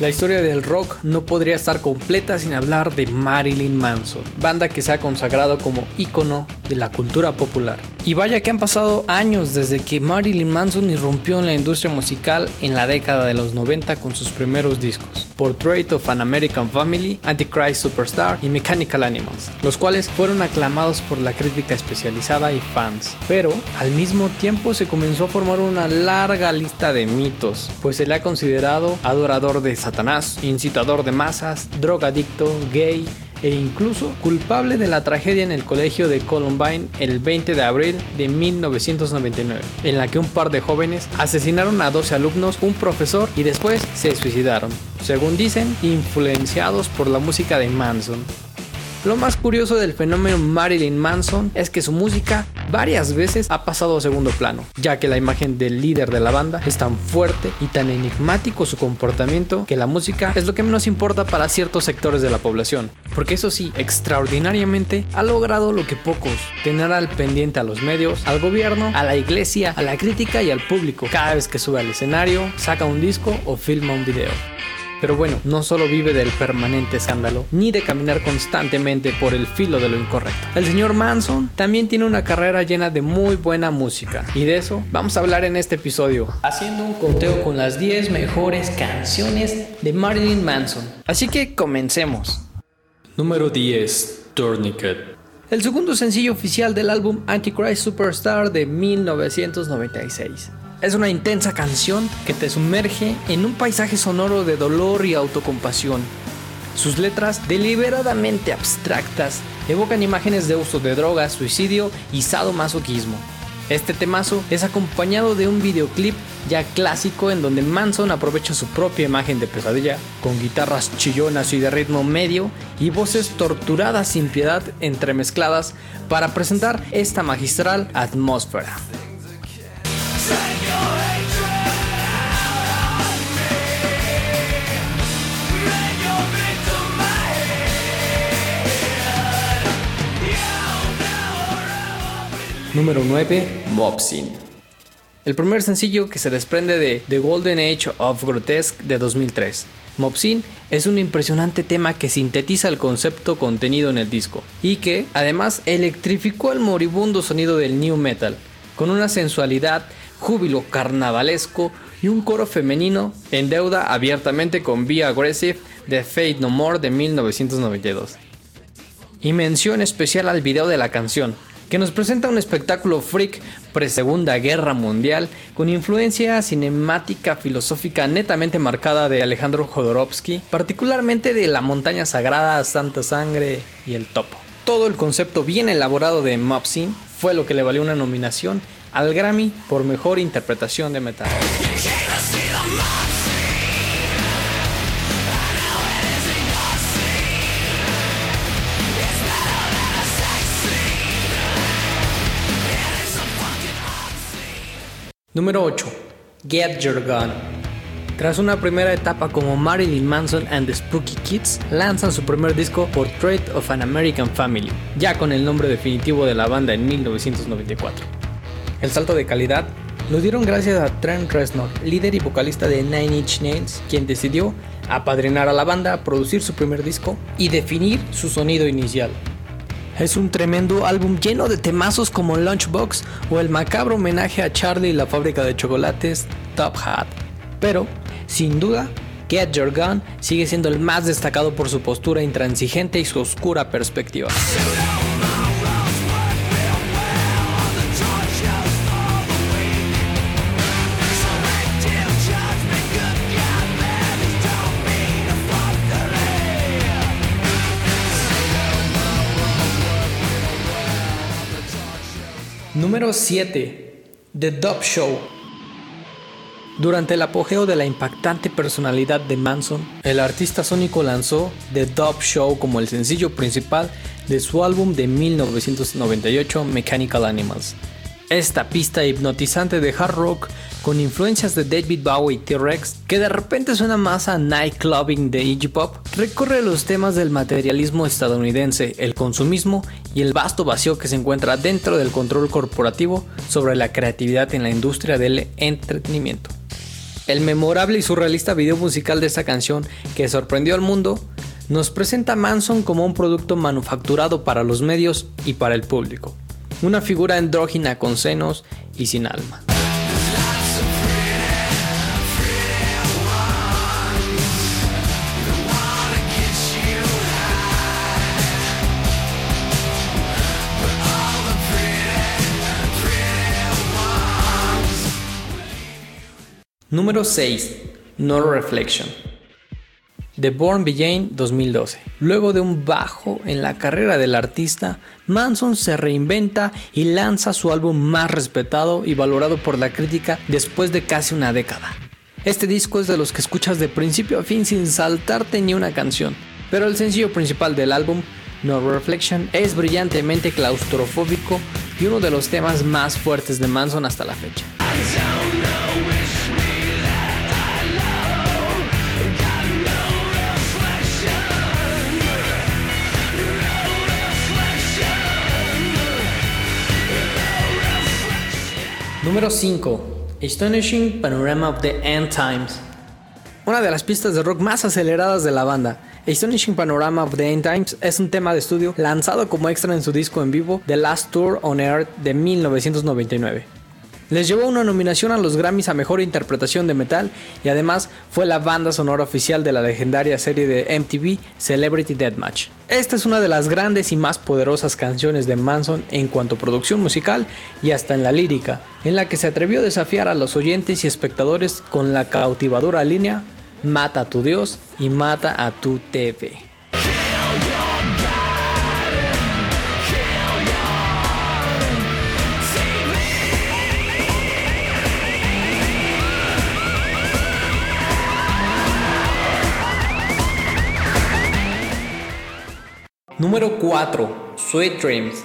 La historia del rock no podría estar completa sin hablar de Marilyn Manson, banda que se ha consagrado como ícono de la cultura popular. Y vaya que han pasado años desde que Marilyn Manson irrumpió en la industria musical en la década de los 90 con sus primeros discos, Portrait of an American Family, Antichrist Superstar y Mechanical Animals, los cuales fueron aclamados por la crítica especializada y fans. Pero al mismo tiempo se comenzó a formar una larga lista de mitos, pues se le ha considerado adorador de Satanás, incitador de masas, drogadicto, gay, e incluso culpable de la tragedia en el colegio de Columbine el 20 de abril de 1999, en la que un par de jóvenes asesinaron a 12 alumnos, un profesor y después se suicidaron, según dicen, influenciados por la música de Manson. Lo más curioso del fenómeno Marilyn Manson es que su música varias veces ha pasado a segundo plano, ya que la imagen del líder de la banda es tan fuerte y tan enigmático su comportamiento que la música es lo que menos importa para ciertos sectores de la población. Porque eso sí, extraordinariamente ha logrado lo que pocos, tener al pendiente a los medios, al gobierno, a la iglesia, a la crítica y al público cada vez que sube al escenario, saca un disco o filma un video. Pero bueno, no solo vive del permanente escándalo, ni de caminar constantemente por el filo de lo incorrecto. El señor Manson también tiene una carrera llena de muy buena música, y de eso vamos a hablar en este episodio, haciendo un conteo con las 10 mejores canciones de Marilyn Manson. Así que comencemos. Número 10. Tourniquet. El segundo sencillo oficial del álbum Antichrist Superstar de 1996. Es una intensa canción que te sumerge en un paisaje sonoro de dolor y autocompasión. Sus letras, deliberadamente abstractas, evocan imágenes de uso de drogas, suicidio y sadomasoquismo. Este temazo es acompañado de un videoclip ya clásico en donde Manson aprovecha su propia imagen de pesadilla, con guitarras chillonas y de ritmo medio y voces torturadas sin piedad entremezcladas para presentar esta magistral atmósfera. Número 9. Mopsin. El primer sencillo que se desprende de The Golden Age of Grotesque de 2003. Mopsin es un impresionante tema que sintetiza el concepto contenido en el disco y que además electrificó el moribundo sonido del new metal con una sensualidad, júbilo carnavalesco y un coro femenino en deuda abiertamente con Be Aggressive de Fate No More de 1992. Y mención especial al video de la canción, que nos presenta un espectáculo freak pre-segunda guerra mundial con influencia cinemática filosófica netamente marcada de Alejandro Jodorowsky, particularmente de la montaña sagrada, Santa Sangre y el topo. Todo el concepto bien elaborado de Mopsin fue lo que le valió una nominación al Grammy por mejor interpretación de metal. Número 8. Get Your Gun. Tras una primera etapa como Marilyn Manson and the Spooky Kids, lanzan su primer disco Portrait of an American Family, ya con el nombre definitivo de la banda en 1994. El salto de calidad lo dieron gracias a Trent Reznor, líder y vocalista de Nine Inch Nails, quien decidió apadrinar a la banda, producir su primer disco y definir su sonido inicial. Es un tremendo álbum lleno de temazos como Lunchbox o el macabro homenaje a Charlie y la fábrica de chocolates Top Hat. Pero, sin duda, Get Your Gun sigue siendo el más destacado por su postura intransigente y su oscura perspectiva. Número 7. The Dub Show. Durante el apogeo de la impactante personalidad de Manson, el artista sónico lanzó The Dub Show como el sencillo principal de su álbum de 1998 Mechanical Animals. Esta pista hipnotizante de hard rock con influencias de David Bowie y T-Rex, que de repente suena más a nightclubbing de Iggy Pop, recorre los temas del materialismo estadounidense, el consumismo y el vasto vacío que se encuentra dentro del control corporativo sobre la creatividad en la industria del entretenimiento. El memorable y surrealista video musical de esta canción, que sorprendió al mundo, nos presenta Manson como un producto manufacturado para los medios y para el público. Una figura andrógina con senos y sin alma. Número 6. No Reflection. The Born Begin 2012. Luego de un bajo en la carrera del artista, Manson se reinventa y lanza su álbum más respetado y valorado por la crítica después de casi una década. Este disco es de los que escuchas de principio a fin sin saltarte ni una canción, pero el sencillo principal del álbum, No Reflection, es brillantemente claustrofóbico y uno de los temas más fuertes de Manson hasta la fecha. Número 5. Astonishing Panorama of the End Times. Una de las pistas de rock más aceleradas de la banda. Astonishing Panorama of the End Times es un tema de estudio lanzado como extra en su disco en vivo The Last Tour on Earth de 1999. Les llevó una nominación a los Grammys a Mejor Interpretación de Metal y además fue la banda sonora oficial de la legendaria serie de MTV Celebrity Deathmatch. Esta es una de las grandes y más poderosas canciones de Manson en cuanto a producción musical y hasta en la lírica, en la que se atrevió a desafiar a los oyentes y espectadores con la cautivadora línea Mata a tu Dios y mata a tu TV. Número 4. Sweet Dreams.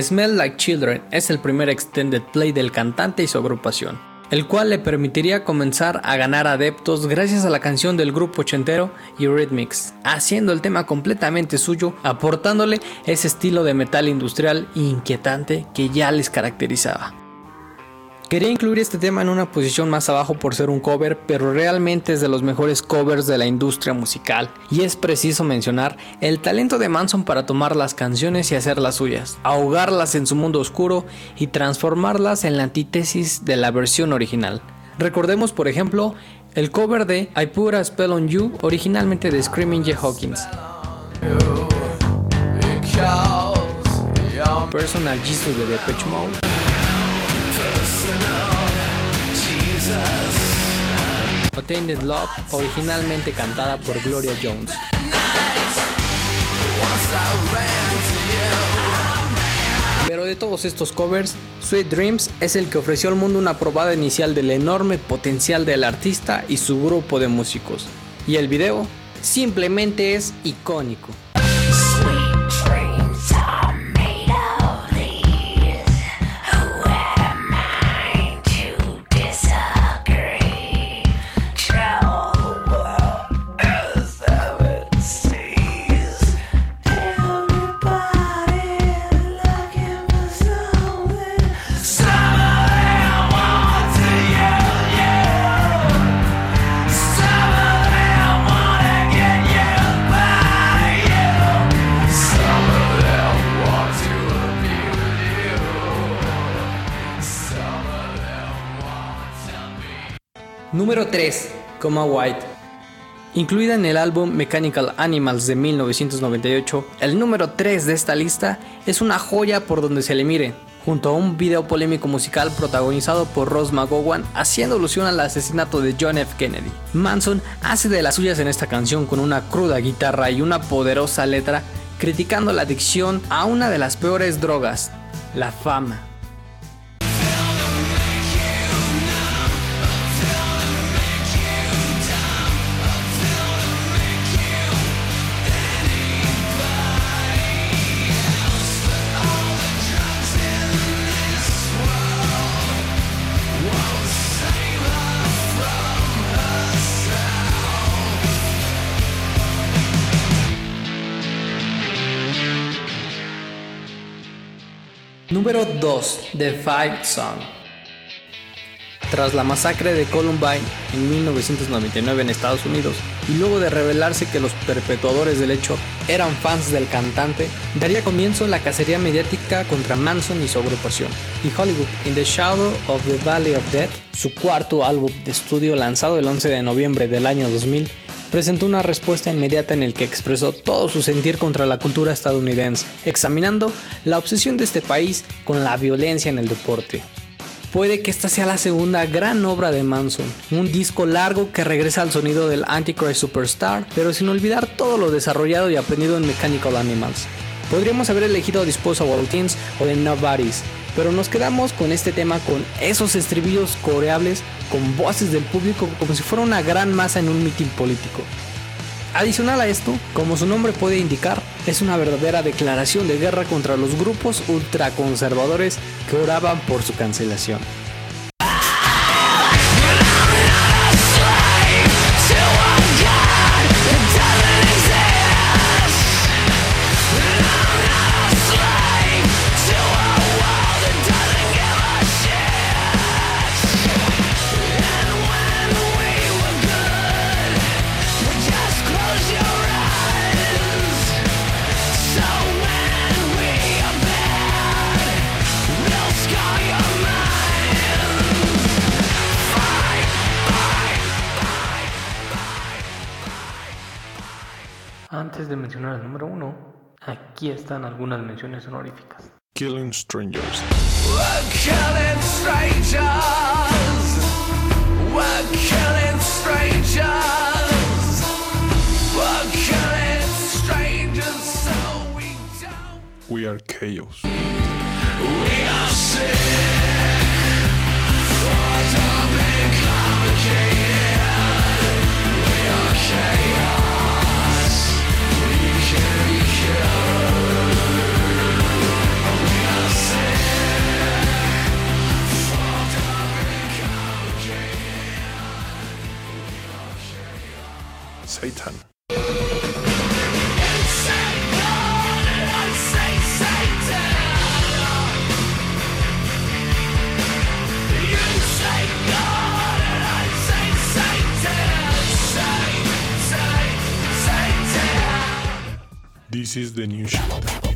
Smell Like Children es el primer extended play del cantante y su agrupación, el cual le permitiría comenzar a ganar adeptos gracias a la canción del grupo ochentero Eurythmics, haciendo el tema completamente suyo, aportándole ese estilo de metal industrial inquietante que ya les caracterizaba. Quería incluir este tema en una posición más abajo por ser un cover, pero realmente es de los mejores covers de la industria musical. Y es preciso mencionar el talento de Manson para tomar las canciones y hacerlas suyas, ahogarlas en su mundo oscuro y transformarlas en la antítesis de la versión original. Recordemos, por ejemplo, el cover de I Put a Spell on You, originalmente de Screaming Jay Hawkins. Personal Jesus de Depeche Mode. Love, originalmente cantada por Gloria Jones. Pero de todos estos covers, Sweet Dreams es el que ofreció al mundo una probada inicial del enorme potencial del artista y su grupo de músicos. Y el video simplemente es icónico. Número 3. Coma White. Incluida en el álbum Mechanical Animals de 1998, el número 3 de esta lista es una joya por donde se le mire, junto a un video polémico musical protagonizado por Ross McGowan haciendo alusión al asesinato de John F. Kennedy. Manson hace de las suyas en esta canción con una cruda guitarra y una poderosa letra criticando la adicción a una de las peores drogas, la fama. Número 2. The Fight Song. Tras la masacre de Columbine en 1999 en Estados Unidos, y luego de revelarse que los perpetuadores del hecho eran fans del cantante, daría comienzo la cacería mediática contra Manson y su agrupación. Y Hollywood, In the Shadow of the Valley of Death, su cuarto álbum de estudio lanzado el 11 de noviembre del año 2000, presentó una respuesta inmediata en el que expresó todo su sentir contra la cultura estadounidense, examinando la obsesión de este país con la violencia en el deporte. Puede que esta sea la segunda gran obra de Manson, un disco largo que regresa al sonido del Antichrist Superstar, pero sin olvidar todo lo desarrollado y aprendido en Mechanical Animals. Podríamos haber elegido Disposable Teens o The Nobody's, pero nos quedamos con este tema con esos estribillos coreables con voces del público como si fuera una gran masa en un mitin político. Adicional a esto, como su nombre puede indicar, es una verdadera declaración de guerra contra los grupos ultraconservadores que oraban por su cancelación. Mencionar el número uno, aquí están algunas menciones honoríficas. Killing Strangers. We're killing strangers. We're killing strangers. We're killing strangers so we don't. We are chaos. Satan. This is the new shit.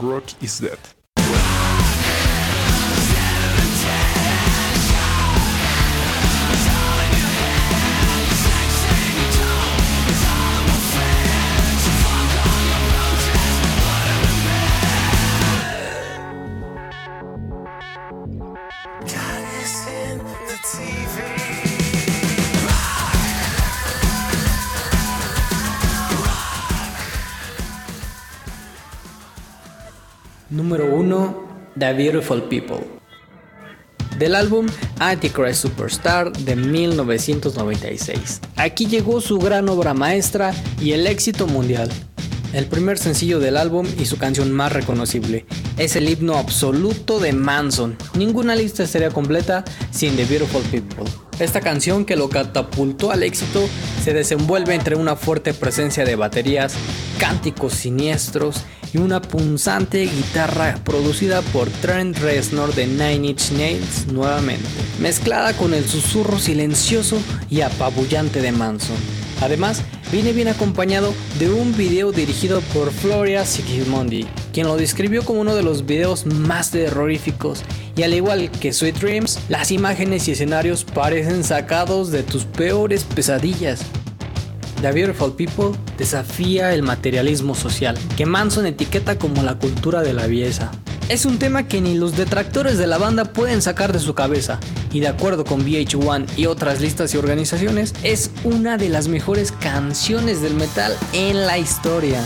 Rock is dead. 1. The Beautiful People. Del álbum Antichrist Superstar de 1996. Aquí llegó su gran obra maestra y el éxito mundial. El primer sencillo del álbum y su canción más reconocible. Es el himno absoluto de Manson. Ninguna lista estaría completa sin The Beautiful People. Esta canción que lo catapultó al éxito se desenvuelve entre una fuerte presencia de baterías, cánticos siniestros y una punzante guitarra producida por Trent Reznor de Nine Inch Nails nuevamente, mezclada con el susurro silencioso y apabullante de Manson. Además, viene bien acompañado de un video dirigido por Floria Sigismondi, quien lo describió como uno de los videos más terroríficos y al igual que Sweet Dreams, las imágenes y escenarios parecen sacados de tus peores pesadillas. The Beautiful People desafía el materialismo social, que Manson etiqueta como la cultura de la belleza. Es un tema que ni los detractores de la banda pueden sacar de su cabeza, y de acuerdo con VH1 y otras listas y organizaciones, es una de las mejores canciones del metal en la historia.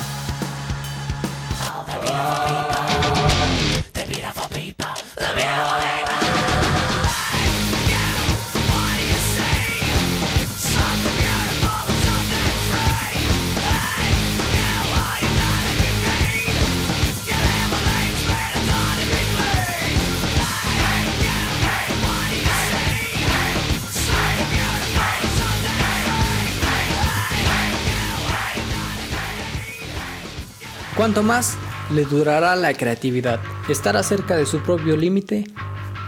Cuanto más le durará la creatividad, estará cerca de su propio límite,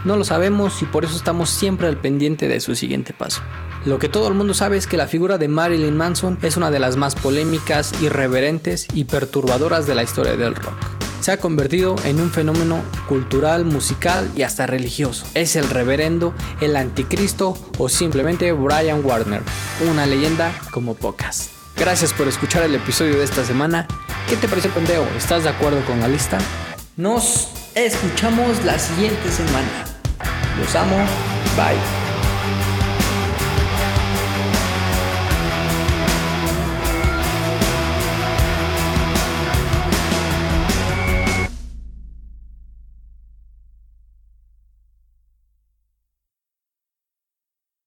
no lo sabemos y por eso estamos siempre al pendiente de su siguiente paso. Lo que todo el mundo sabe es que la figura de Marilyn Manson es una de las más polémicas, irreverentes y perturbadoras de la historia del rock. Se ha convertido en un fenómeno cultural, musical y hasta religioso. Es el reverendo, el anticristo o simplemente Brian Warner, una leyenda como pocas. Gracias por escuchar el episodio de esta semana. ¿Qué te parece, pendejo? ¿Estás de acuerdo con la lista? Nos escuchamos la siguiente semana. Los amo. Bye.